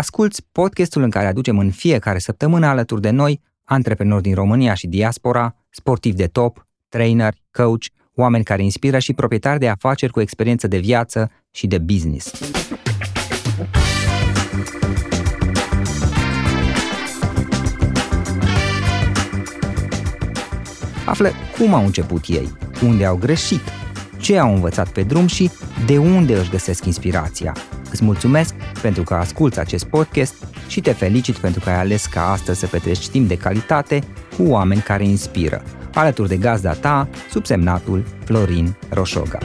Asculți podcastul în care aducem în fiecare săptămână alături de noi antreprenori din România și diaspora, sportivi de top, trainer, coach, oameni care inspiră și proprietari de afaceri cu experiență de viață și de business. Află cum au început ei, unde au greșit, ce au învățat pe drum și de unde își găsesc inspirația. Îți mulțumesc pentru că asculți acest podcast și te felicit pentru că ai ales ca astăzi să petreci timp de calitate cu oameni care inspiră, alături de gazda ta, subsemnatul Florin Roșoga.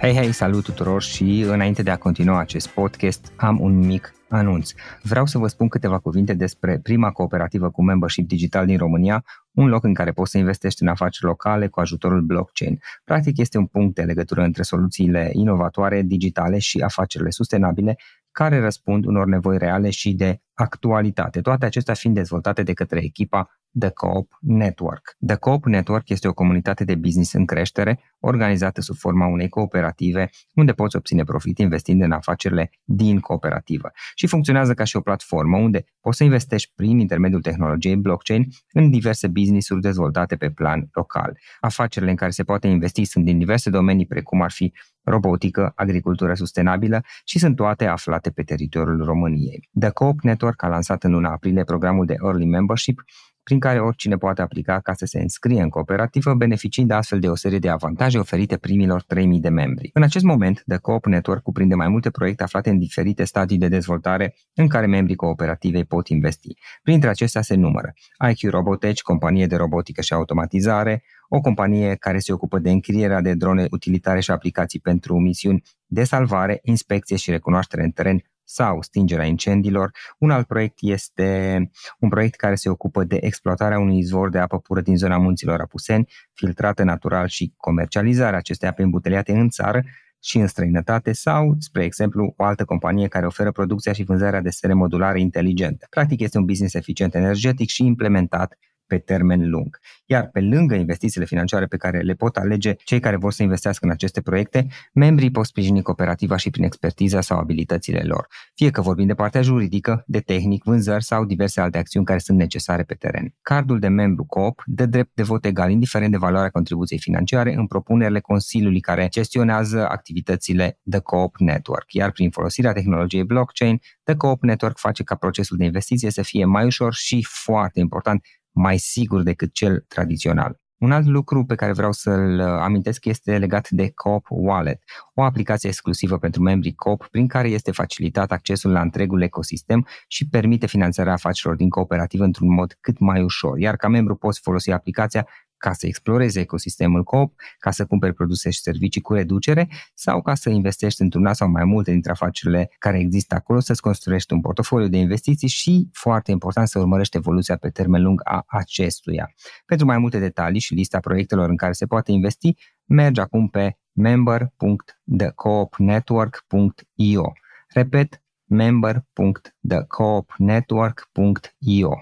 Hei, hei, salut tuturor și înainte de a continua acest podcast am un mic anunț. Vreau să vă spun câteva cuvinte despre prima cooperativă cu membership digital din România, un loc în care poți să investești în afaceri locale cu ajutorul blockchain. Practic este un punct de legătură între soluțiile inovatoare, digitale și afacerile sustenabile care răspund unor nevoi reale și de actualitate, toate acestea fiind dezvoltate de către echipa The Coop Network. The Coop Network este o comunitate de business în creștere, organizată sub forma unei cooperative, unde poți obține profit investind în afacerile din cooperativă. Și funcționează ca și o platformă unde poți să investești prin intermediul tehnologiei blockchain în diverse business-uri dezvoltate pe plan local. Afacerile în care se poate investi sunt din diverse domenii, precum ar fi robotică, agricultură sustenabilă și sunt toate aflate pe teritoriul României. The Coop Network a lansat în luna aprilie programul de Early Membership, prin care oricine poate aplica ca să se înscrie în cooperativă, beneficiind astfel de o serie de avantaje oferite primilor 3000 de membri. În acest moment, The Coop Network cuprinde mai multe proiecte aflate în diferite stadii de dezvoltare în care membrii cooperativei pot investi. Printre acestea se numără IQ Robotech, companie de robotică și automatizare, o companie care se ocupă de închirierea de drone utilitare și aplicații pentru misiuni de salvare, inspecție și recunoaștere în teren sau stingerea incendiilor. Un alt proiect este un proiect care se ocupă de exploatarea unui izvor de apă pură din zona munților Apuseni, filtrată natural și comercializarea acestei ape îmbuteliate în țară și în străinătate sau, spre exemplu, o altă companie care oferă producția și vânzarea de sfere modulare inteligente. Practic este un business eficient energetic și implementat pe termen lung. Iar pe lângă investițiile financiare pe care le pot alege cei care vor să investească în aceste proiecte, membrii pot sprijini cooperativa și prin expertiza sau abilitățile lor, fie că vorbim de partea juridică, de tehnic, vânzări sau diverse alte acțiuni care sunt necesare pe teren. Cardul de membru COP dă drept de vot egal, indiferent de valoarea contribuției financiare, în propunerile Consiliului care gestionează activitățile The Coop Network, iar prin folosirea tehnologiei blockchain, The Coop Network face ca procesul de investiție să fie mai ușor și, foarte important, mai sigur decât cel tradițional. Un alt lucru pe care vreau să-l uh, amintesc este legat de Coop Wallet, o aplicație exclusivă pentru membrii Coop prin care este facilitat accesul la întregul ecosistem și permite finanțarea afacerilor din cooperativă într-un mod cât mai ușor. Iar ca membru poți folosi aplicația ca să explorezi ecosistemul COP, ca să cumperi produse și servicii cu reducere sau ca să investești într-una sau mai multe dintre afacerile care există acolo, să-ți construiești un portofoliu de investiții și, foarte important, să urmărești evoluția pe termen lung a acestuia. Pentru mai multe detalii și lista proiectelor în care se poate investi, mergi acum pe member.thecoopnetwork.io. Repet, member.thecoopnetwork.io.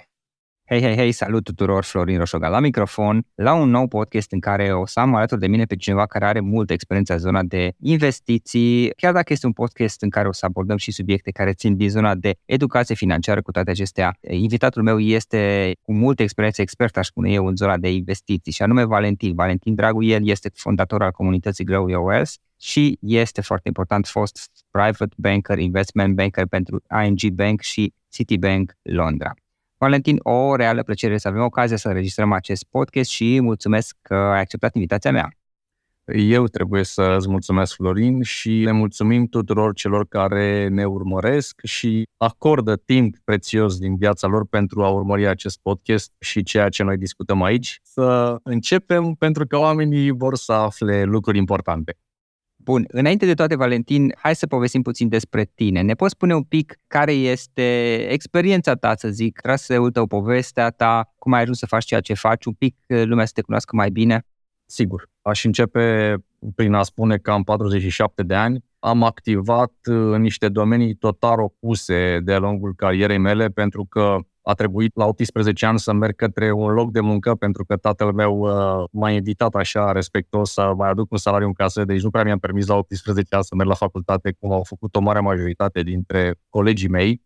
Hei, hei, hei, salut tuturor, Florin Roșoga la microfon, la un nou podcast în care o să am alături de mine pe cineva care are multă experiență în zona de investiții, chiar dacă este un podcast în care o să abordăm și subiecte care țin din zona de educație financiară cu toate acestea. Invitatul meu este cu multă experiență expert, aș spune eu, în zona de investiții și anume Valentin. Valentin Dragu, el este fondator al comunității Grow Your Wealth și este foarte important fost private banker, investment banker pentru ING Bank și Citibank Londra. Valentin, o reală plăcere să avem ocazia să înregistrăm acest podcast și mulțumesc că ai acceptat invitația mea. Eu trebuie să îți mulțumesc, Florin, și le mulțumim tuturor celor care ne urmăresc și acordă timp prețios din viața lor pentru a urmări acest podcast și ceea ce noi discutăm aici. Să începem pentru că oamenii vor să afle lucruri importante. Bun, înainte de toate, Valentin, hai să povestim puțin despre tine. Ne poți spune un pic care este experiența ta, să zic, traseul tău, povestea ta, cum ai ajuns să faci ceea ce faci, un pic uh, lumea să te cunoască mai bine? Sigur. Aș începe prin a spune că am 47 de ani. Am activat uh, în niște domenii total opuse de-a lungul carierei mele pentru că a trebuit la 18 ani să merg către un loc de muncă pentru că tatăl meu uh, m-a invitat așa respectos să mai aduc un salariu în casă, deci nu prea mi-am permis la 18 ani să merg la facultate cum au făcut o mare majoritate dintre colegii mei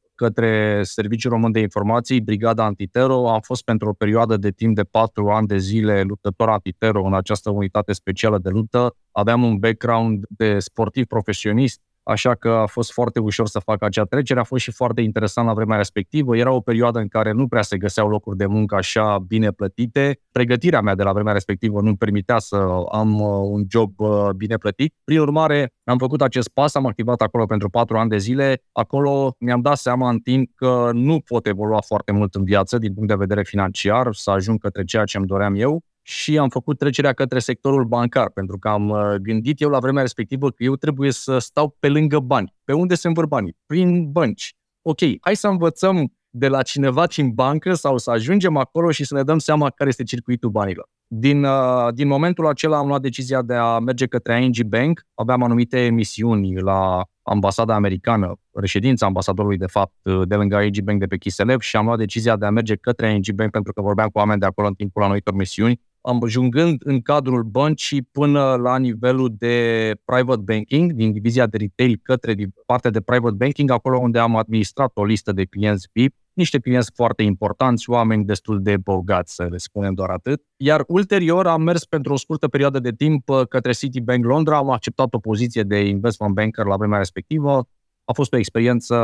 către Serviciul Român de Informații, Brigada Antitero. Am fost pentru o perioadă de timp de patru ani de zile luptător antitero în această unitate specială de luptă. Aveam un background de sportiv profesionist, așa că a fost foarte ușor să fac acea trecere. A fost și foarte interesant la vremea respectivă. Era o perioadă în care nu prea se găseau locuri de muncă așa bine plătite. Pregătirea mea de la vremea respectivă nu permitea să am uh, un job uh, bine plătit. Prin urmare, am făcut acest pas, am activat acolo pentru patru ani de zile. Acolo mi-am dat seama în timp că nu pot evolua foarte mult în viață din punct de vedere financiar, să ajung către ceea ce îmi doream eu și am făcut trecerea către sectorul bancar, pentru că am uh, gândit eu la vremea respectivă că eu trebuie să stau pe lângă bani. Pe unde se învâr banii? Prin bănci. Ok, hai să învățăm de la cineva din bancă sau să ajungem acolo și să ne dăm seama care este circuitul banilor. Din, uh, din momentul acela am luat decizia de a merge către ING Bank. Aveam anumite misiuni la ambasada americană, reședința ambasadorului, de fapt, uh, de lângă ING Bank de pe Chiselev și am luat decizia de a merge către ING Bank pentru că vorbeam cu oameni de acolo în timpul anumitor misiuni ajungând în cadrul băncii până la nivelul de private banking, din divizia de retail către partea de private banking, acolo unde am administrat o listă de clienți VIP, niște clienți foarte importanți, oameni destul de bogați, să le spunem doar atât. Iar ulterior am mers pentru o scurtă perioadă de timp uh, către Citibank Londra, am acceptat o poziție de investment banker la vremea respectivă, a fost o experiență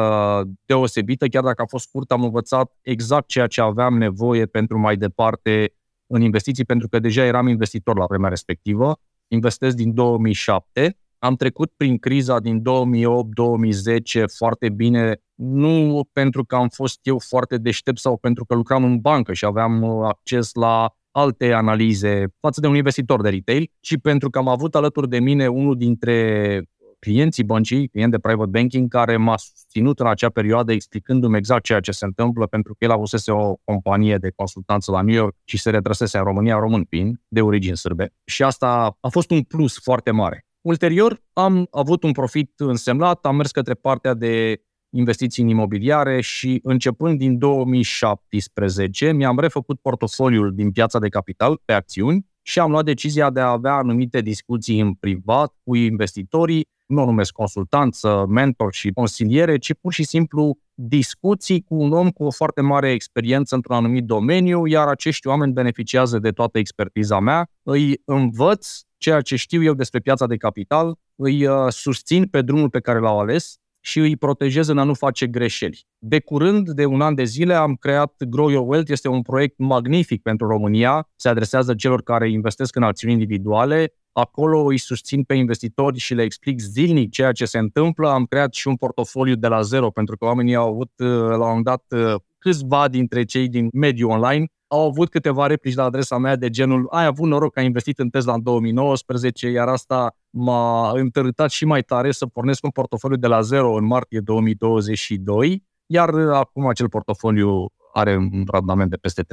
deosebită, chiar dacă a fost scurtă, am învățat exact ceea ce aveam nevoie pentru mai departe în investiții pentru că deja eram investitor la vremea respectivă. Investesc din 2007. Am trecut prin criza din 2008-2010 foarte bine, nu pentru că am fost eu foarte deștept sau pentru că lucram în bancă și aveam uh, acces la alte analize față de un investitor de retail, ci pentru că am avut alături de mine unul dintre clienții băncii, client de private banking, care m-a susținut în acea perioadă explicându-mi exact ceea ce se întâmplă, pentru că el avusese o companie de consultanță la New York și se retrăsese în România, român pin, de origini sârbe. Și asta a fost un plus foarte mare. Ulterior, am avut un profit însemnat, am mers către partea de investiții în imobiliare și începând din 2017 mi-am refăcut portofoliul din piața de capital pe acțiuni și am luat decizia de a avea anumite discuții în privat cu investitorii nu o numesc consultanță, mentor și consiliere, ci pur și simplu discuții cu un om cu o foarte mare experiență într-un anumit domeniu, iar acești oameni beneficiază de toată expertiza mea, îi învăț ceea ce știu eu despre piața de capital, îi uh, susțin pe drumul pe care l-au ales și îi protejez în a nu face greșeli. De curând, de un an de zile, am creat Grow Your Wealth. Este un proiect magnific pentru România. Se adresează celor care investesc în acțiuni individuale, Acolo îi susțin pe investitori și le explic zilnic ceea ce se întâmplă. Am creat și un portofoliu de la zero, pentru că oamenii au avut uh, la un moment dat uh, câțiva dintre cei din mediul online au avut câteva replici la adresa mea de genul ai avut noroc că ai investit în Tesla în 2019, iar asta m-a întărâtat și mai tare să pornesc un portofoliu de la zero în martie 2022, iar uh, acum acel portofoliu are un randament de peste 30-35%,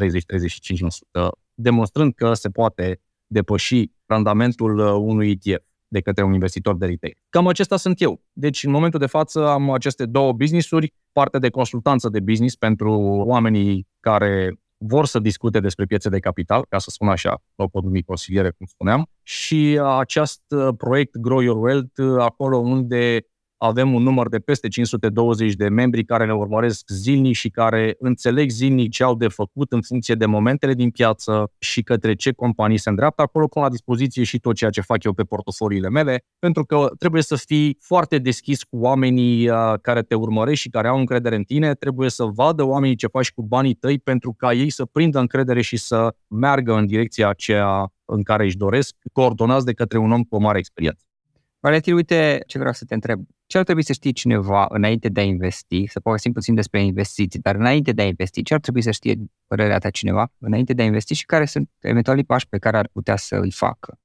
demonstrând că se poate depăși randamentul uh, unui ETF de către un investitor de retail. Cam acesta sunt eu. Deci, în momentul de față, am aceste două business-uri, partea de consultanță de business pentru oamenii care vor să discute despre piețe de capital, ca să spun așa, o pot numi consiliere, cum spuneam, și acest uh, proiect Grow Your Wealth, uh, acolo unde avem un număr de peste 520 de membri care ne urmăresc zilnic și care înțeleg zilnic ce au de făcut în funcție de momentele din piață și către ce companii se îndreaptă. Acolo pun la dispoziție și tot ceea ce fac eu pe portofoliile mele, pentru că trebuie să fii foarte deschis cu oamenii uh, care te urmăresc și care au încredere în tine. Trebuie să vadă oamenii ce faci cu banii tăi pentru ca ei să prindă încredere și să meargă în direcția aceea în care își doresc, coordonați de către un om cu o mare experiență. Valentin, uite ce vreau să te întreb. Ce ar trebui să știe cineva înainte de a investi? Să povestim puțin despre investiții, dar înainte de a investi, ce ar trebui să știe părerea ta cineva înainte de a investi și care sunt eventualii pași pe care ar putea să îi facă?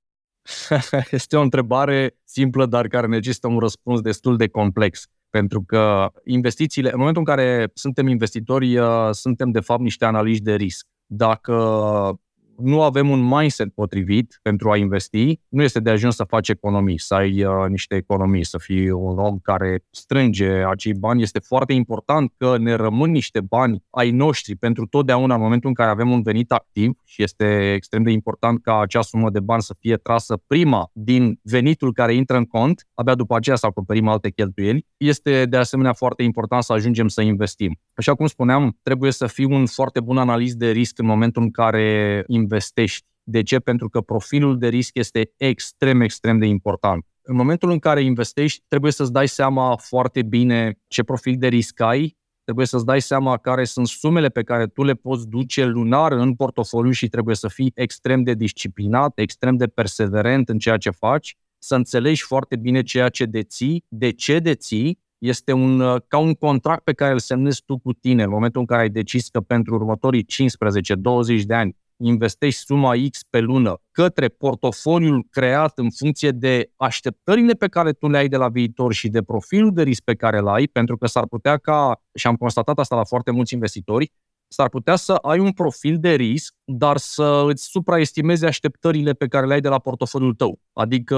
este o întrebare simplă, dar care necesită un răspuns destul de complex. Pentru că investițiile, în momentul în care suntem investitori, uh, suntem de fapt niște analiști de risc. Dacă nu avem un mindset potrivit pentru a investi, nu este de ajuns să faci economii, să ai uh, niște economii, să fii un om care strânge acei bani. Este foarte important că ne rămân niște bani ai noștri pentru totdeauna în momentul în care avem un venit activ și este extrem de important ca acea sumă de bani să fie trasă prima din venitul care intră în cont, abia după aceea să acoperim alte cheltuieli. Este de asemenea foarte important să ajungem să investim. Așa cum spuneam, trebuie să fii un foarte bun analist de risc în momentul în care investești. De ce? Pentru că profilul de risc este extrem, extrem de important. În momentul în care investești, trebuie să-ți dai seama foarte bine ce profil de risc ai, trebuie să-ți dai seama care sunt sumele pe care tu le poți duce lunar în portofoliu și trebuie să fii extrem de disciplinat, extrem de perseverent în ceea ce faci, să înțelegi foarte bine ceea ce deții, de ce deții este un, uh, ca un contract pe care îl semnezi tu cu tine în momentul în care ai decis că pentru următorii 15-20 de ani investești suma X pe lună către portofoliul creat în funcție de așteptările pe care tu le ai de la viitor și de profilul de risc pe care îl ai, pentru că s-ar putea ca, și am constatat asta la foarte mulți investitori, s-ar putea să ai un profil de risc, dar să îți supraestimezi așteptările pe care le ai de la portofoliul tău. Adică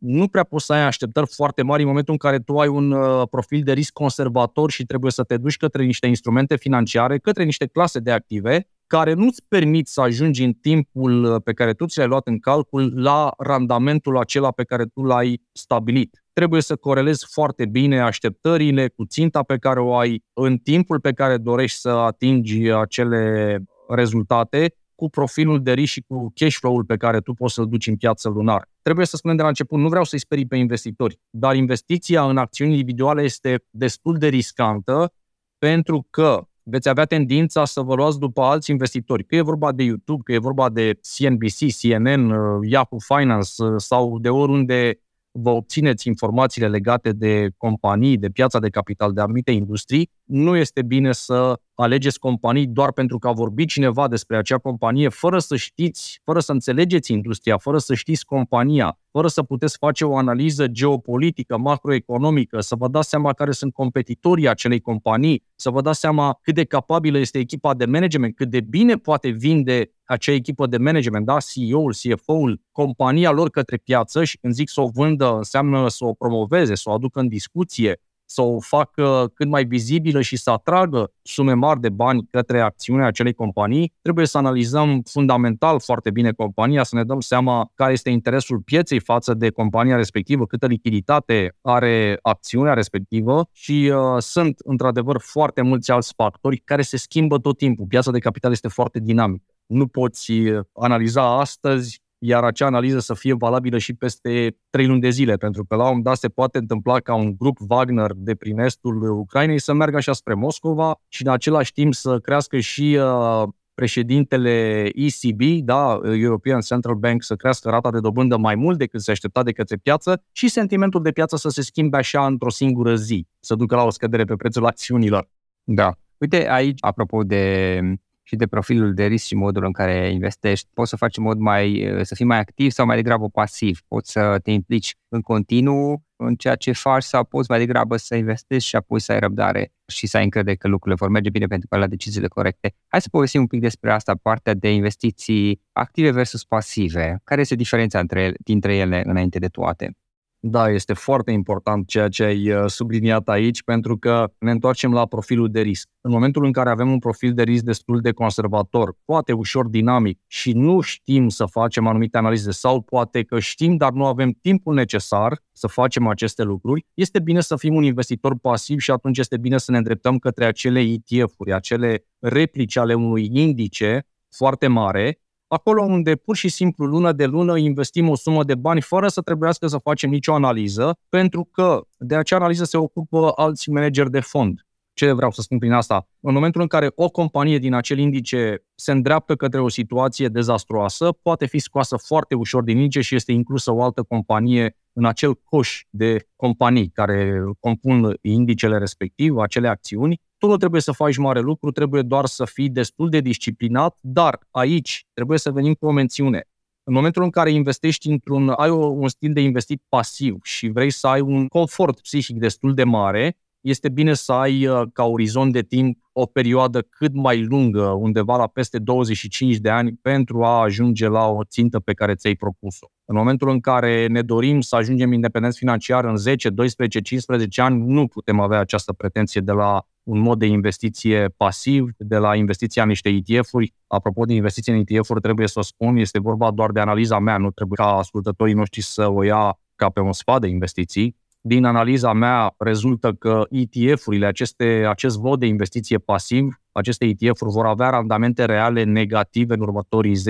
nu prea poți să ai așteptări foarte mari în momentul în care tu ai un uh, profil de risc conservator și trebuie să te duci către niște instrumente financiare, către niște clase de active care nu-ți permit să ajungi în timpul uh, pe care tu ți l-ai luat în calcul la randamentul acela pe care tu l-ai stabilit. Trebuie să corelezi foarte bine așteptările cu ținta pe care o ai în timpul pe care dorești să atingi acele rezultate cu profilul de risc și cu cash flow-ul pe care tu poți să-l duci în piață lunar. Trebuie să spunem de la început, nu vreau să-i sperii pe investitori, dar investiția în acțiuni individuale este destul de riscantă pentru că veți avea tendința să vă luați după alți investitori, că e vorba de YouTube, că e vorba de CNBC, CNN, uh, Yahoo Finance uh, sau de oriunde vă obțineți informațiile legate de companii, de piața de capital, de anumite industrii, nu este bine să alegeți companii doar pentru că a vorbit cineva despre acea companie, fără să știți, fără să înțelegeți industria, fără să știți compania, fără să puteți face o analiză geopolitică, macroeconomică, să vă dați seama care sunt competitorii acelei companii, să vă dați seama cât de capabilă este echipa de management, cât de bine poate vinde acea echipă de management, da, CEO-ul, CFO-ul, compania lor către piață și când zic să o vândă, înseamnă să o promoveze, să o aducă în discuție, să o facă cât mai vizibilă și să atragă sume mari de bani către acțiunea acelei companii, trebuie să analizăm fundamental foarte bine compania, să ne dăm seama care este interesul pieței față de compania respectivă, câtă lichiditate are acțiunea respectivă și uh, sunt într-adevăr foarte mulți alți factori care se schimbă tot timpul. Piața de capital este foarte dinamică. Nu poți uh, analiza astăzi iar acea analiză să fie valabilă și peste trei luni de zile, pentru că la un moment dat se poate întâmpla ca un grup Wagner de prin estul Ucrainei să meargă așa spre Moscova și în același timp să crească și uh, președintele ECB, da, European Central Bank, să crească rata de dobândă mai mult decât se aștepta de către piață și sentimentul de piață să se schimbe așa într-o singură zi, să ducă la o scădere pe prețul acțiunilor. Da. Uite, aici, apropo de și de profilul de risc și modul în care investești. Poți să faci în mod mai, să fii mai activ sau mai degrabă pasiv. Poți să te implici în continuu în ceea ce faci sau poți mai degrabă să investești și apoi să ai răbdare și să ai încredere că lucrurile vor merge bine pentru că ai la deciziile corecte. Hai să povestim un pic despre asta, partea de investiții active versus pasive. Care este diferența între, dintre ele înainte de toate? Da, este foarte important ceea ce ai uh, subliniat aici, pentru că ne întoarcem la profilul de risc. În momentul în care avem un profil de risc destul de conservator, poate ușor dinamic și nu știm să facem anumite analize sau poate că știm, dar nu avem timpul necesar să facem aceste lucruri, este bine să fim un investitor pasiv și atunci este bine să ne îndreptăm către acele ETF-uri, acele replici ale unui indice foarte mare, acolo unde pur și simplu lună de lună investim o sumă de bani fără să trebuiască să facem nicio analiză, pentru că de acea analiză se ocupă alți manageri de fond. Ce vreau să spun prin asta? În momentul în care o companie din acel indice se îndreaptă către o situație dezastruoasă, poate fi scoasă foarte ușor din indice și este inclusă o altă companie în acel coș de companii care compun indicele respectiv, acele acțiuni, tu nu trebuie să faci mare lucru, trebuie doar să fii destul de disciplinat, dar aici trebuie să venim cu o mențiune. În momentul în care investești într-un, ai un stil de investit pasiv și vrei să ai un confort psihic destul de mare, este bine să ai uh, ca orizont de timp o perioadă cât mai lungă, undeva la peste 25 de ani, pentru a ajunge la o țintă pe care ți-ai propus-o. În momentul în care ne dorim să ajungem independenți financiar în 10, 12, 15 ani, nu putem avea această pretenție de la un mod de investiție pasiv, de la investiția în niște ETF-uri. Apropo de investiție în ETF-uri, trebuie să o spun, este vorba doar de analiza mea, nu trebuie ca ascultătorii noștri să o ia ca pe un sfat de investiții. Din analiza mea rezultă că ETF-urile, aceste, acest vot de investiție pasiv, aceste ETF-uri vor avea randamente reale negative în următorii 10-15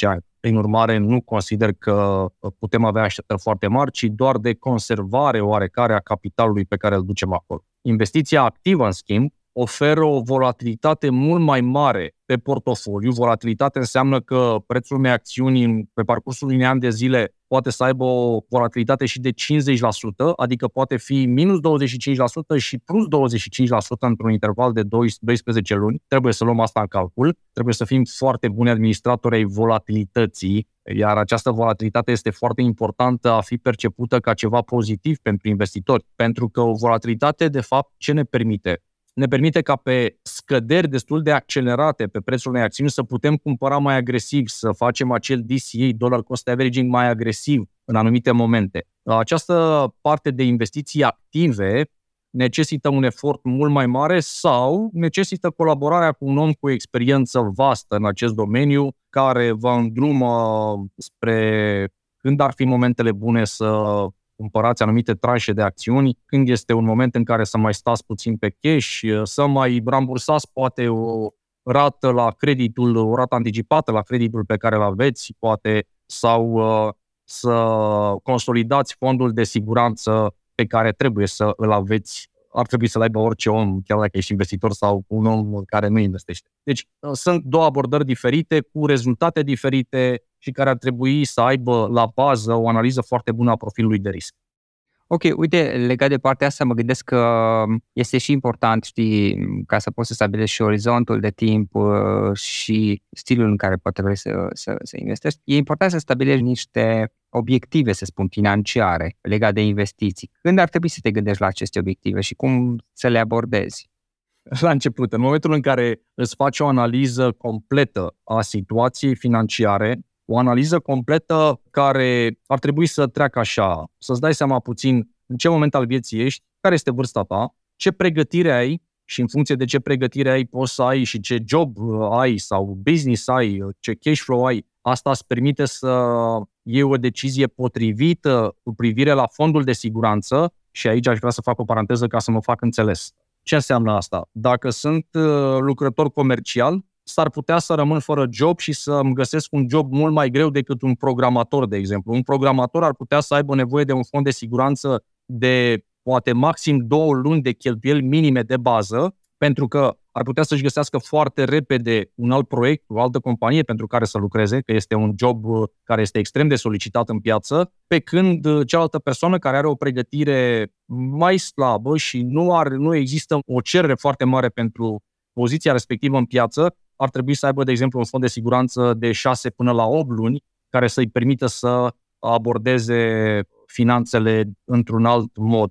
ani. Prin urmare, nu consider că putem avea așteptări foarte mari, ci doar de conservare oarecare a capitalului pe care îl ducem acolo. Investiția activă, în schimb, oferă o volatilitate mult mai mare pe portofoliu. Volatilitate înseamnă că prețul unei acțiuni pe parcursul unui an de zile poate să aibă o volatilitate și de 50%, adică poate fi minus 25% și plus 25% într-un interval de 12 luni. Trebuie să luăm asta în calcul. Trebuie să fim foarte buni administratori ai volatilității, iar această volatilitate este foarte importantă a fi percepută ca ceva pozitiv pentru investitori, pentru că o volatilitate, de fapt, ce ne permite? Ne permite ca pe scăderi destul de accelerate pe prețul unei acțiuni să putem cumpăra mai agresiv, să facem acel DCA, dollar cost averaging, mai agresiv în anumite momente. Această parte de investiții active necesită un efort mult mai mare sau necesită colaborarea cu un om cu experiență vastă în acest domeniu care vă îndrumă spre când ar fi momentele bune să cumpărați anumite tranșe de acțiuni, când este un moment în care să mai stați puțin pe cash, să mai rambursați poate o rată la creditul, o rată anticipată la creditul pe care îl aveți, poate, sau uh, să consolidați fondul de siguranță pe care trebuie să îl aveți ar trebui să-l aibă orice om, chiar dacă ești investitor sau un om care nu investește. Deci uh, sunt două abordări diferite, cu rezultate diferite, și care ar trebui să aibă la bază o analiză foarte bună a profilului de risc. Ok, uite, legat de partea asta, mă gândesc că este și important, știi, ca să poți să stabilești și orizontul de timp uh, și stilul în care poate vrei să, să, să investești. E important să stabilești niște obiective, să spun, financiare legate de investiții. Când ar trebui să te gândești la aceste obiective și cum să le abordezi? La început, în momentul în care îți faci o analiză completă a situației financiare, o analiză completă care ar trebui să treacă așa, să-ți dai seama puțin în ce moment al vieții ești, care este vârsta ta, ce pregătire ai și în funcție de ce pregătire ai poți să ai și ce job uh, ai sau business ai, uh, ce cash flow ai, asta îți permite să iei o decizie potrivită cu privire la fondul de siguranță și aici aș vrea să fac o paranteză ca să mă fac înțeles. Ce înseamnă asta? Dacă sunt uh, lucrător comercial, s-ar putea să rămân fără job și să îmi găsesc un job mult mai greu decât un programator, de exemplu. Un programator ar putea să aibă nevoie de un fond de siguranță de poate maxim două luni de cheltuieli minime de bază, pentru că ar putea să-și găsească foarte repede un alt proiect, o altă companie pentru care să lucreze, că este un job uh, care este extrem de solicitat în piață, pe când uh, cealaltă persoană care are o pregătire mai slabă și nu, are, nu există o cerere foarte mare pentru poziția respectivă în piață, ar trebui să aibă, de exemplu, un fond de siguranță de 6 până la 8 luni, care să-i permită să abordeze finanțele într-un alt mod.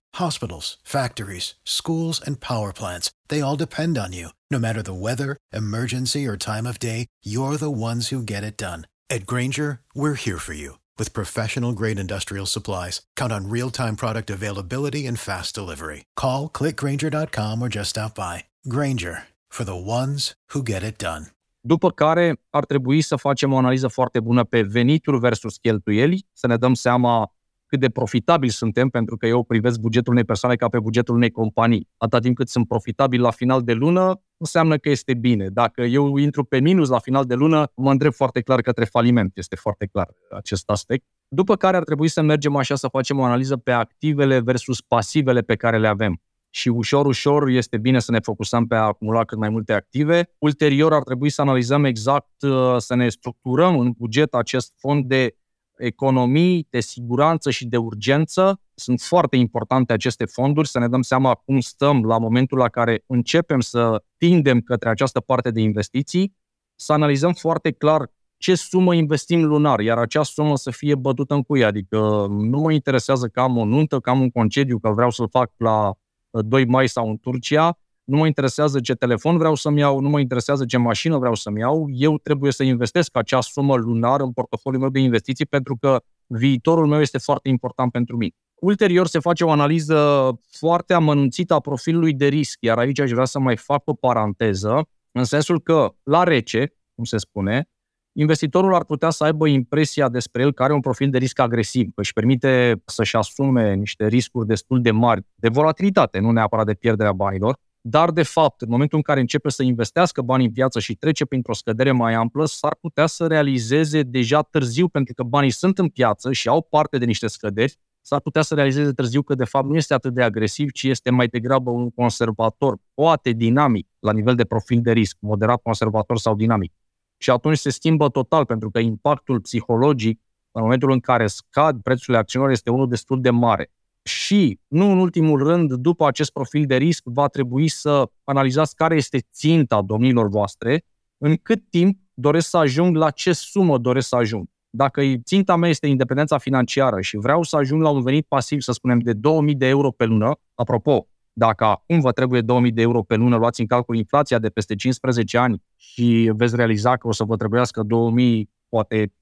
Hospitals, factories, schools, and power plants, they all depend on you. No matter the weather, emergency, or time of day, you're the ones who get it done. At Granger, we're here for you with professional grade industrial supplies. Count on real time product availability and fast delivery. Call clickgranger.com or just stop by. Granger for the ones who get it done. După care ar trebui să facem o analiză foarte bună pe venituri versus cheltuieli, să ne dăm seama cât de profitabil suntem, pentru că eu privesc bugetul unei persoane ca pe bugetul unei companii. Atâta timp cât sunt profitabil la final de lună, înseamnă că este bine. Dacă eu intru pe minus la final de lună, mă îndrept foarte clar către faliment. Este foarte clar acest aspect. După care ar trebui să mergem așa să facem o analiză pe activele versus pasivele pe care le avem și ușor, ușor este bine să ne focusăm pe a acumula cât mai multe active. Ulterior ar trebui să analizăm exact, uh, să ne structurăm în buget acest fond de economii, de siguranță și de urgență. Sunt foarte importante aceste fonduri, să ne dăm seama cum stăm la momentul la care începem să tindem către această parte de investiții, să analizăm foarte clar ce sumă investim lunar, iar acea sumă să fie bătută în cuie. Adică nu mă interesează că am o nuntă, că am un concediu, că vreau să-l fac la 2 mai sau în Turcia, nu mă interesează ce telefon vreau să-mi iau, nu mă interesează ce mașină vreau să-mi iau, eu trebuie să investesc acea sumă lunară în portofoliul meu de investiții pentru că viitorul meu este foarte important pentru mine. Ulterior se face o analiză foarte amănunțită a profilului de risc, iar aici aș vrea să mai fac o paranteză, în sensul că la rece, cum se spune, investitorul ar putea să aibă impresia despre el că are un profil de risc agresiv, că își permite să-și asume niște riscuri destul de mari, de volatilitate, nu neapărat de pierderea banilor, dar de fapt, în momentul în care începe să investească bani în piață și trece printr-o scădere mai amplă, s-ar putea să realizeze deja târziu, pentru că banii sunt în piață și au parte de niște scăderi, s-ar putea să realizeze târziu că de fapt nu este atât de agresiv, ci este mai degrabă un conservator, poate dinamic, la nivel de profil de risc, moderat conservator sau dinamic și atunci se schimbă total, pentru că impactul psihologic în momentul în care scad prețurile acțiunilor este unul destul de mare. Și, nu în ultimul rând, după acest profil de risc, va trebui să analizați care este ținta domnilor voastre, în cât timp doresc să ajung, la ce sumă doresc să ajung. Dacă ținta mea este independența financiară și vreau să ajung la un venit pasiv, să spunem, de 2000 de euro pe lună, apropo, dacă acum vă trebuie 2000 de euro pe lună, luați în calcul inflația de peste 15 ani și veți realiza că o să vă trebuiască 2000, poate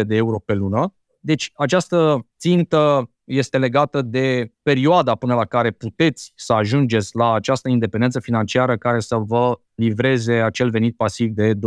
700-800 de euro pe lună. Deci această țintă este legată de perioada până la care puteți să ajungeți la această independență financiară care să vă livreze acel venit pasiv de 2500-2800,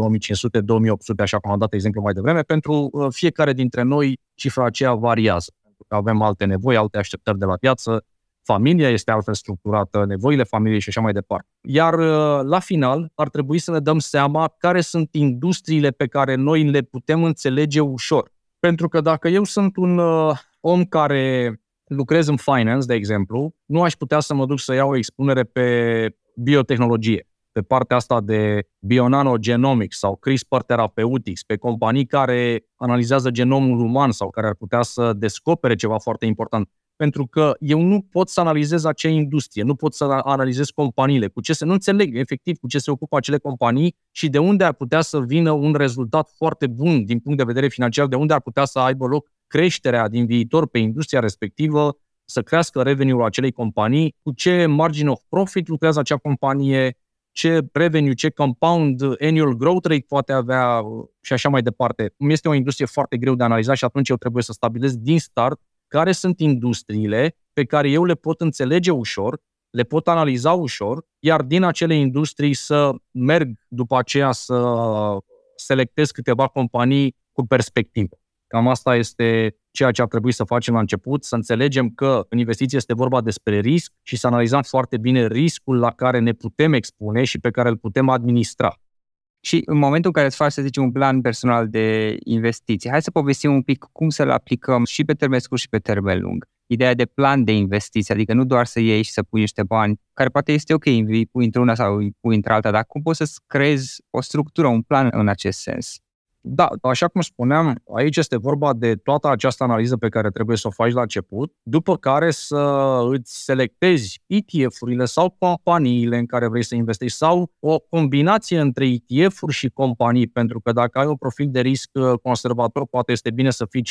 așa cum am dat exemplu mai devreme. Pentru uh, fiecare dintre noi cifra aceea variază. Pentru că avem alte nevoi, alte așteptări de la piață, familia este altfel structurată, nevoile familiei și așa mai departe. Iar uh, la final ar trebui să ne dăm seama care sunt industriile pe care noi le putem înțelege ușor. Pentru că dacă eu sunt un uh, om care lucrez în finance, de exemplu, nu aș putea să mă duc să iau o expunere pe biotehnologie, pe partea asta de bionanogenomics sau CRISPR Therapeutics, pe companii care analizează genomul uman sau care ar putea să descopere ceva foarte important. Pentru că eu nu pot să analizez acea industrie, nu pot să analizez companiile, cu ce se, nu înțeleg efectiv cu ce se ocupă acele companii și de unde ar putea să vină un rezultat foarte bun din punct de vedere financiar, de unde ar putea să aibă loc creșterea din viitor pe industria respectivă, să crească revenue-ul acelei companii, cu ce margin of profit lucrează acea companie, ce revenue, ce compound annual growth rate poate avea și așa mai departe. Este o industrie foarte greu de analizat și atunci eu trebuie să stabilez din start care sunt industriile pe care eu le pot înțelege ușor, le pot analiza ușor, iar din acele industrii să merg după aceea să selectez câteva companii cu perspectivă. Cam asta este ceea ce ar trebui să facem la început, să înțelegem că în investiție este vorba despre risc și să analizăm foarte bine riscul la care ne putem expune și pe care îl putem administra. Și în momentul în care îți faci, să zicem, un plan personal de investiții, hai să povestim un pic cum să-l aplicăm și pe termen scurt și pe termen lung. ideea de plan de investiție, adică nu doar să iei și să pui niște bani, care poate este ok, îi pui într-una sau îi pui într-alta, dar cum poți să creezi o structură, un plan în acest sens? Da, așa cum spuneam, aici este vorba de toată această analiză pe care trebuie să o faci la început, după care să îți selectezi ETF-urile sau companiile în care vrei să investești sau o combinație între ETF-uri și companii, pentru că dacă ai un profil de risc uh, conservator, poate este bine să fii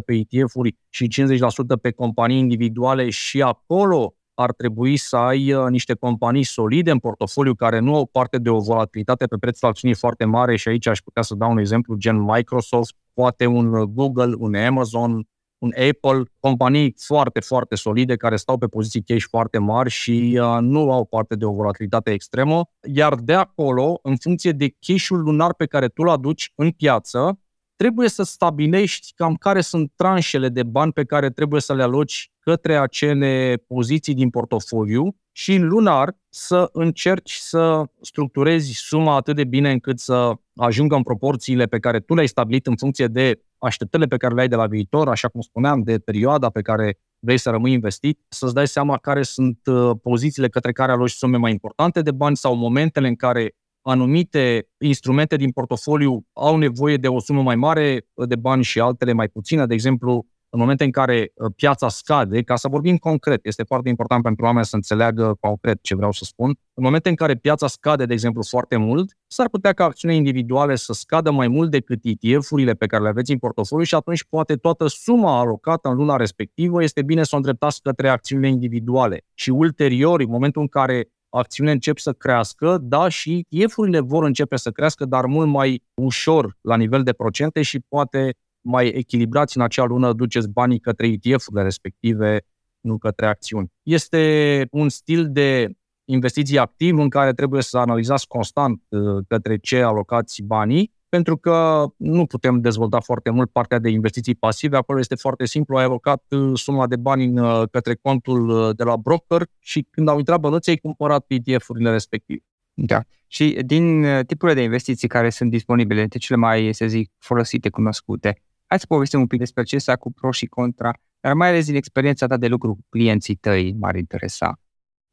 50% pe ETF-uri și 50% pe companii individuale și acolo ar trebui să ai uh, niște companii solide în portofoliu care nu au parte de o volatilitate pe prețul acțiunii foarte mare și aici aș putea să dau un exemplu gen Microsoft, poate un uh, Google, un Amazon, un Apple, companii foarte, foarte solide care stau pe poziții cash foarte mari și uh, nu au parte de o volatilitate extremă, iar de acolo, în funcție de cash-ul lunar pe care tu îl aduci în piață, trebuie să stabilești cam care sunt tranșele de bani pe care trebuie să le aloci către acele poziții din portofoliu și în lunar să încerci să structurezi suma atât de bine încât să ajungă în proporțiile pe care tu le-ai stabilit în funcție de așteptările pe care le ai de la viitor, așa cum spuneam, de perioada pe care vrei să rămâi investit, să-ți dai seama care sunt uh, pozițiile către care aloci sume mai importante de bani sau momentele în care anumite instrumente din portofoliu au nevoie de o sumă mai mare de bani și altele mai puțină. De exemplu, în momente în care uh, piața scade, ca să vorbim concret, este foarte important pentru oameni să înțeleagă concret ce vreau să spun, în momente în care piața scade, de exemplu, foarte mult, s-ar putea ca acțiunile individuale să scadă mai mult decât ETF-urile pe care le aveți în portofoliu și atunci poate toată suma alocată în luna respectivă este bine să o îndreptați către acțiunile individuale. Și ulterior, în momentul în care acțiunile încep să crească, da, și ETF-urile vor începe să crească, dar mult mai ușor la nivel de procente și poate mai echilibrați în acea lună duceți banii către ETF-urile respective, nu către acțiuni. Este un stil de investiții activ în care trebuie să analizați constant uh, către ce alocați banii pentru că nu putem dezvolta foarte mult partea de investiții pasive. Acolo este foarte simplu, ai alocat uh, suma de bani în, uh, către contul uh, de la broker și când au intrat bănuții, ai cumpărat ETF-urile respective. Da. Și din tipurile de investiții care sunt disponibile, de cele mai, să zic, folosite, cunoscute, hai să povestim un pic despre acestea cu pro și contra, dar mai ales din experiența ta de lucru cu clienții tăi m-ar interesa.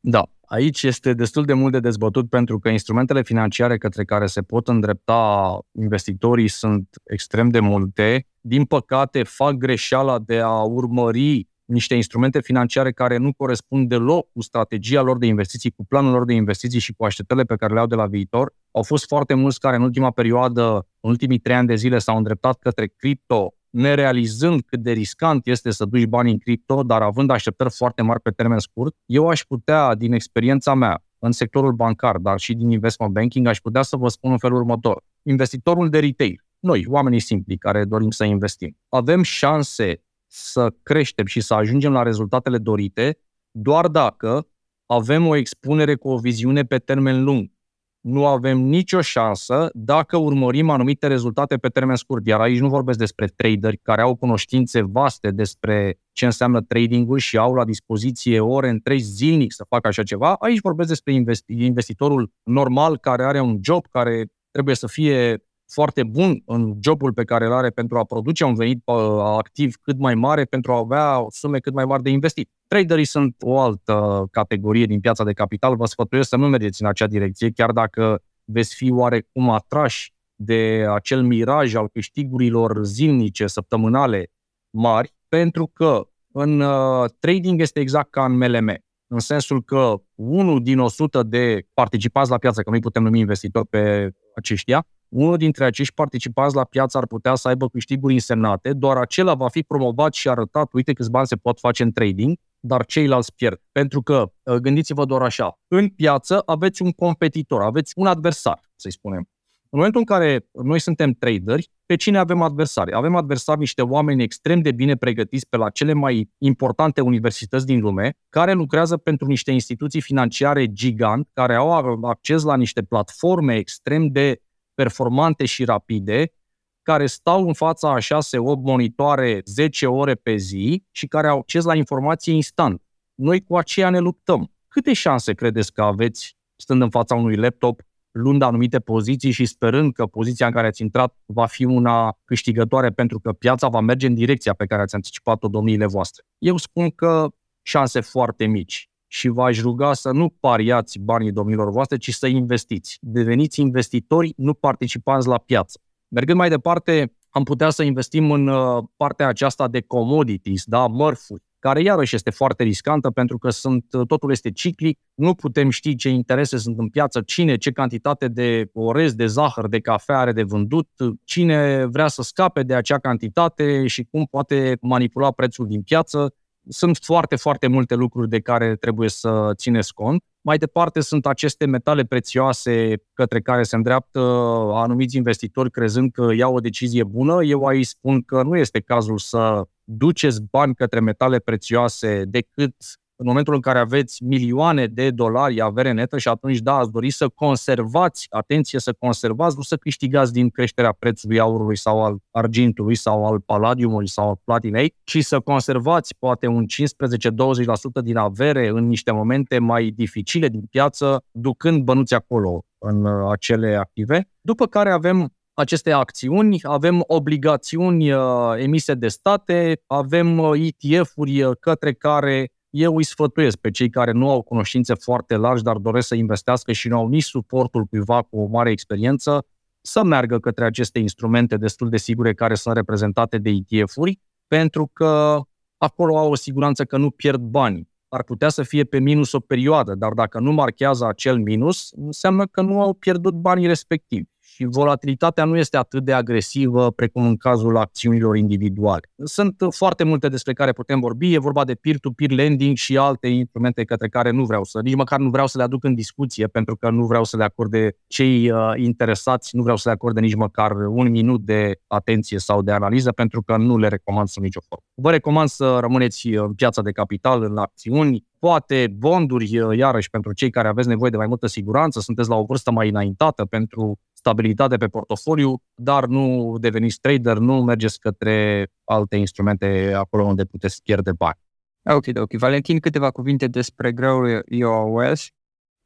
Da, Aici este destul de mult de dezbătut pentru că instrumentele financiare către care se pot îndrepta investitorii sunt extrem de multe. Din păcate, fac greșeala de a urmări niște instrumente financiare care nu corespund deloc cu strategia lor de investiții, cu planul lor de investiții și cu așteptările pe care le au de la viitor. Au fost foarte mulți care în ultima perioadă, în ultimii trei ani de zile, s-au îndreptat către cripto, nerealizând cât de riscant este să duci bani în cripto, dar având așteptări foarte mari pe termen scurt, eu aș putea, din experiența mea în sectorul bancar, dar și din investment banking, aș putea să vă spun în felul următor. Investitorul de retail, noi, oamenii simpli care dorim să investim, avem șanse să creștem și să ajungem la rezultatele dorite doar dacă avem o expunere cu o viziune pe termen lung nu avem nicio șansă dacă urmărim anumite rezultate pe termen scurt. Iar aici nu vorbesc despre traderi care au cunoștințe vaste despre ce înseamnă tradingul și au la dispoziție ore întregi zilnic să facă așa ceva. Aici vorbesc despre investitorul normal care are un job, care trebuie să fie foarte bun în jobul pe care îl are pentru a produce un venit uh, activ cât mai mare, pentru a avea sume cât mai mari de investit. Traderii sunt o altă categorie din piața de capital. Vă sfătuiesc să nu mergeți în acea direcție, chiar dacă veți fi oarecum atrași de acel miraj al câștigurilor zilnice, săptămânale mari, pentru că în uh, trading este exact ca în MLM, în sensul că unul din 100 de participați la piață, că nu putem numi investitori pe aceștia, unul dintre acești participanți la piață ar putea să aibă câștiguri însemnate, doar acela va fi promovat și arătat, uite câți bani se pot face în trading, dar ceilalți pierd. Pentru că, ă, gândiți-vă doar așa, în piață aveți un competitor, aveți un adversar, să-i spunem. În momentul în care noi suntem traderi, pe cine avem adversari? Avem adversari niște oameni extrem de bine pregătiți pe la cele mai importante universități din lume, care lucrează pentru niște instituții financiare gigant, care au acces la niște platforme extrem de performante și rapide, care stau în fața a 6-8 monitoare 10 ore pe zi și care au acces la informație instant. Noi cu aceea ne luptăm. Câte șanse credeți că aveți, stând în fața unui laptop, luând anumite poziții și sperând că poziția în care ați intrat va fi una câștigătoare pentru că piața va merge în direcția pe care ați anticipat-o domniile voastre. Eu spun că șanse foarte mici și v-aș ruga să nu pariați banii domnilor voastre, ci să investiți. Deveniți investitori, nu participanți la piață. Mergând mai departe, am putea să investim în uh, partea aceasta de commodities, da, mărfuri, care iarăși este foarte riscantă pentru că sunt, uh, totul este ciclic, nu putem ști ce interese sunt în piață, cine, ce cantitate de orez, de zahăr, de cafea are de vândut, cine vrea să scape de acea cantitate și cum poate manipula prețul din piață. Sunt foarte, foarte multe lucruri de care trebuie să țineți cont. Mai departe sunt aceste metale prețioase către care se îndreaptă anumiți investitori crezând că iau o decizie bună. Eu aici spun că nu este cazul să duceți bani către metale prețioase decât în momentul în care aveți milioane de dolari avere netă și atunci, da, ați dori să conservați, atenție, să conservați, nu să câștigați din creșterea prețului aurului sau al argintului sau al paladiumului sau al platinei, ci să conservați poate un 15-20% din avere în niște momente mai dificile din piață, ducând bănuți acolo în uh, acele active. După care avem aceste acțiuni, avem obligațiuni uh, emise de state, avem uh, ETF-uri uh, către care eu îi sfătuiesc pe cei care nu au cunoștințe foarte largi, dar doresc să investească și nu au nici suportul cuiva cu o mare experiență, să meargă către aceste instrumente destul de sigure care sunt reprezentate de ETF-uri, pentru că acolo au o siguranță că nu pierd bani. Ar putea să fie pe minus o perioadă, dar dacă nu marchează acel minus, înseamnă că nu au pierdut banii respectivi și volatilitatea nu este atât de agresivă precum în cazul acțiunilor individuale. Sunt foarte multe despre care putem vorbi, e vorba de peer-to-peer lending și alte instrumente către care nu vreau să, nici măcar nu vreau să le aduc în discuție, pentru că nu vreau să le acorde cei uh, interesați, nu vreau să le acorde nici măcar un minut de atenție sau de analiză, pentru că nu le recomand sub nicio formă. Vă recomand să rămâneți în piața de capital, în acțiuni, poate bonduri, uh, iarăși pentru cei care aveți nevoie de mai multă siguranță, sunteți la o vârstă mai înaintată pentru stabilitate pe portofoliu, dar nu deveniți trader, nu mergeți către alte instrumente acolo unde puteți pierde bani. Ok, ok. Valentin, câteva cuvinte despre Grow Your Wealth.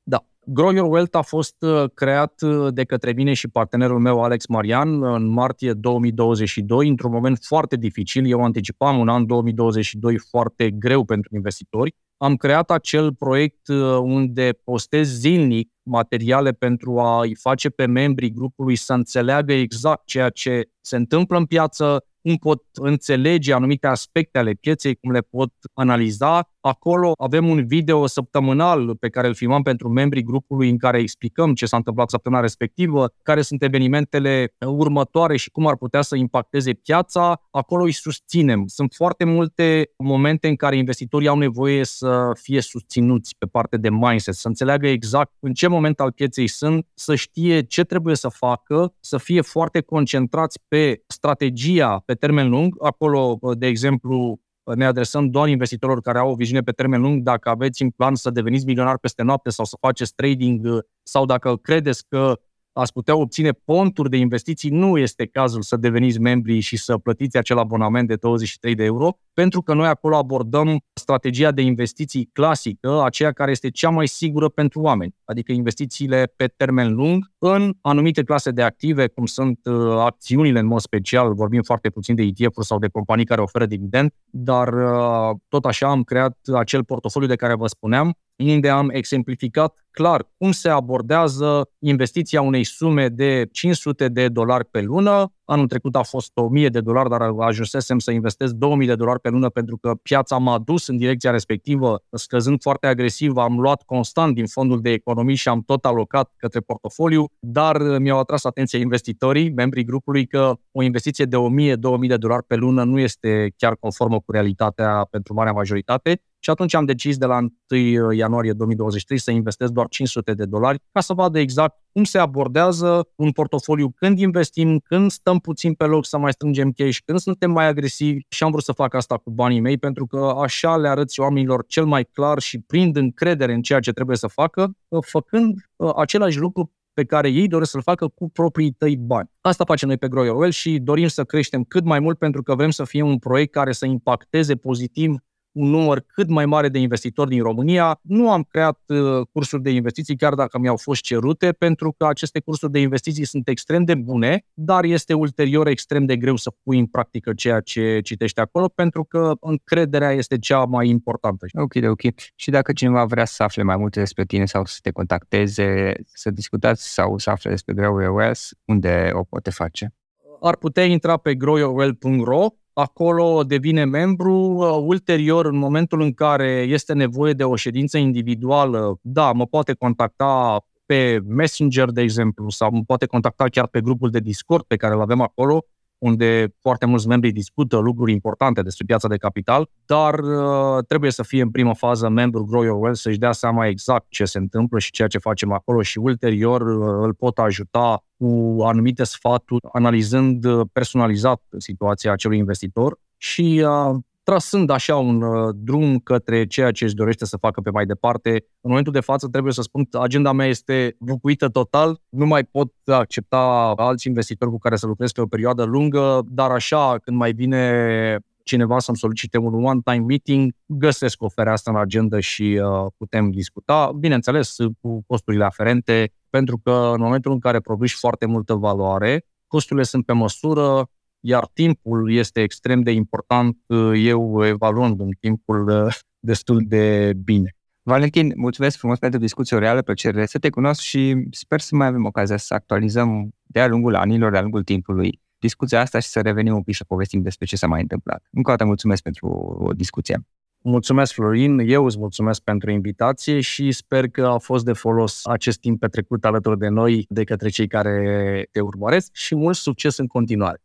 Da. Grow Your Wealth a fost uh, creat uh, de către mine și partenerul meu Alex Marian în martie 2022, într-un moment foarte dificil. Eu anticipam un an 2022 foarte greu pentru investitori. Am creat acel proiect uh, unde postez zilnic materiale pentru a-i face pe membrii grupului să înțeleagă exact ceea ce se întâmplă în piață, cum pot înțelege anumite aspecte ale pieței, cum le pot analiza. Acolo avem un video săptămânal pe care îl filmăm pentru membrii grupului în care explicăm ce s-a întâmplat săptămâna respectivă, care sunt evenimentele următoare și cum ar putea să impacteze piața. Acolo îi susținem. Sunt foarte multe momente în care investitorii au nevoie să fie susținuți pe partea de mindset, să înțeleagă exact în ce moment al pieței sunt, să știe ce trebuie să facă, să fie foarte concentrați pe strategia pe termen lung. Acolo, de exemplu, ne adresăm doar investitorilor care au o viziune pe termen lung. Dacă aveți în plan să deveniți milionar peste noapte sau să faceți trading sau dacă credeți că ați putea obține ponturi de investiții, nu este cazul să deveniți membri și să plătiți acel abonament de 23 de euro, pentru că noi acolo abordăm strategia de investiții clasică, aceea care este cea mai sigură pentru oameni, adică investițiile pe termen lung în anumite clase de active, cum sunt uh, acțiunile în mod special, vorbim foarte puțin de ETF-uri sau de companii care oferă dividend, dar uh, tot așa am creat acel portofoliu de care vă spuneam, unde am exemplificat clar cum se abordează investiția unei sume de 500 de dolari pe lună. Anul trecut a fost 1000 de dolari, dar ajunsesem să investesc 2000 de dolari pe lună pentru că piața m-a dus în direcția respectivă, scăzând foarte agresiv, am luat constant din fondul de economii și am tot alocat către portofoliu, dar mi-au atras atenția investitorii, membrii grupului, că o investiție de 1000-2000 de dolari pe lună nu este chiar conformă cu realitatea pentru marea majoritate și atunci am decis de la 1 ianuarie 2023 să investesc doar 500 de dolari ca să vadă exact cum se abordează un portofoliu, când investim, când stăm puțin pe loc să mai strângem cash, când suntem mai agresivi și am vrut să fac asta cu banii mei pentru că așa le arăți oamenilor cel mai clar și prind încredere în ceea ce trebuie să facă, făcând uh, același lucru pe care ei doresc să-l facă cu proprii tăi bani. Asta facem noi pe Grow Your și dorim să creștem cât mai mult pentru că vrem să fie un proiect care să impacteze pozitiv un număr cât mai mare de investitori din România. Nu am creat uh, cursuri de investiții, chiar dacă mi-au fost cerute, pentru că aceste cursuri de investiții sunt extrem de bune, dar este ulterior extrem de greu să pui în practică ceea ce citești acolo, pentru că încrederea este cea mai importantă. Ok, ok. Și dacă cineva vrea să afle mai multe despre tine sau să te contacteze, să discutați sau să afle despre Grow OS, unde o poate face? Ar putea intra pe growyourwell.ro acolo devine membru. Uh, ulterior, în momentul în care este nevoie de o ședință individuală, da, mă poate contacta pe Messenger, de exemplu, sau mă poate contacta chiar pe grupul de Discord pe care îl avem acolo, unde foarte mulți membri discută lucruri importante despre piața de capital, dar uh, trebuie să fie în primă fază membru Grow Your Wealth să-și dea seama exact ce se întâmplă și ceea ce facem acolo și ulterior uh, îl pot ajuta cu anumite sfaturi, analizând uh, personalizat situația acelui investitor și uh, trasând așa un uh, drum către ceea ce își dorește să facă pe mai departe. În momentul de față trebuie să spun că agenda mea este bucuită total, nu mai pot accepta alți investitori cu care să lucrez pe o perioadă lungă, dar așa când mai vine cineva să-mi solicite un one-time meeting, găsesc o fereastră în agenda și uh, putem discuta, bineînțeles, cu costurile aferente, pentru că în momentul în care produci foarte multă valoare, costurile sunt pe măsură, iar timpul este extrem de important, eu evaluând în timpul uh, destul de bine. Valentin, mulțumesc frumos pentru discuție, o reală plăcere să te cunosc și sper să mai avem ocazia să actualizăm de-a lungul anilor, de-a lungul timpului discuția asta și să revenim un pic să povestim despre ce s-a mai întâmplat. Încă o dată mulțumesc pentru o discuție. Mulțumesc, Florin. Eu îți mulțumesc pentru invitație și sper că a fost de folos acest timp petrecut alături de noi de către cei care te urmăresc și mult succes în continuare.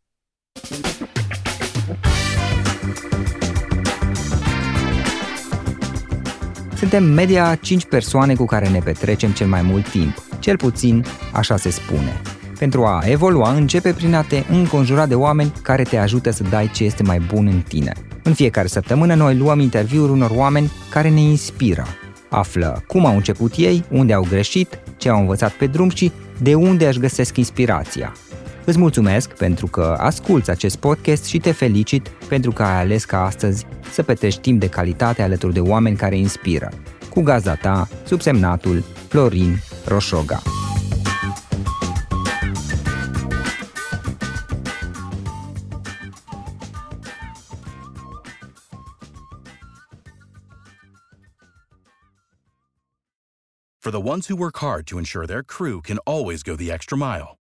Suntem media 5 persoane cu care ne petrecem cel mai mult timp. Cel puțin, așa se spune. Pentru a evolua, începe prin a te înconjura de oameni care te ajută să dai ce este mai bun în tine. În fiecare săptămână noi luăm interviuri unor oameni care ne inspiră. Află cum au început ei, unde au greșit, ce au învățat pe drum și de unde își găsesc inspirația. Îți mulțumesc pentru că asculți acest podcast și te felicit pentru că ai ales ca astăzi să petreci timp de calitate alături de oameni care inspiră. Cu gazda ta, subsemnatul Florin Roșoga. For the ones who work hard to ensure their crew can always go the extra mile,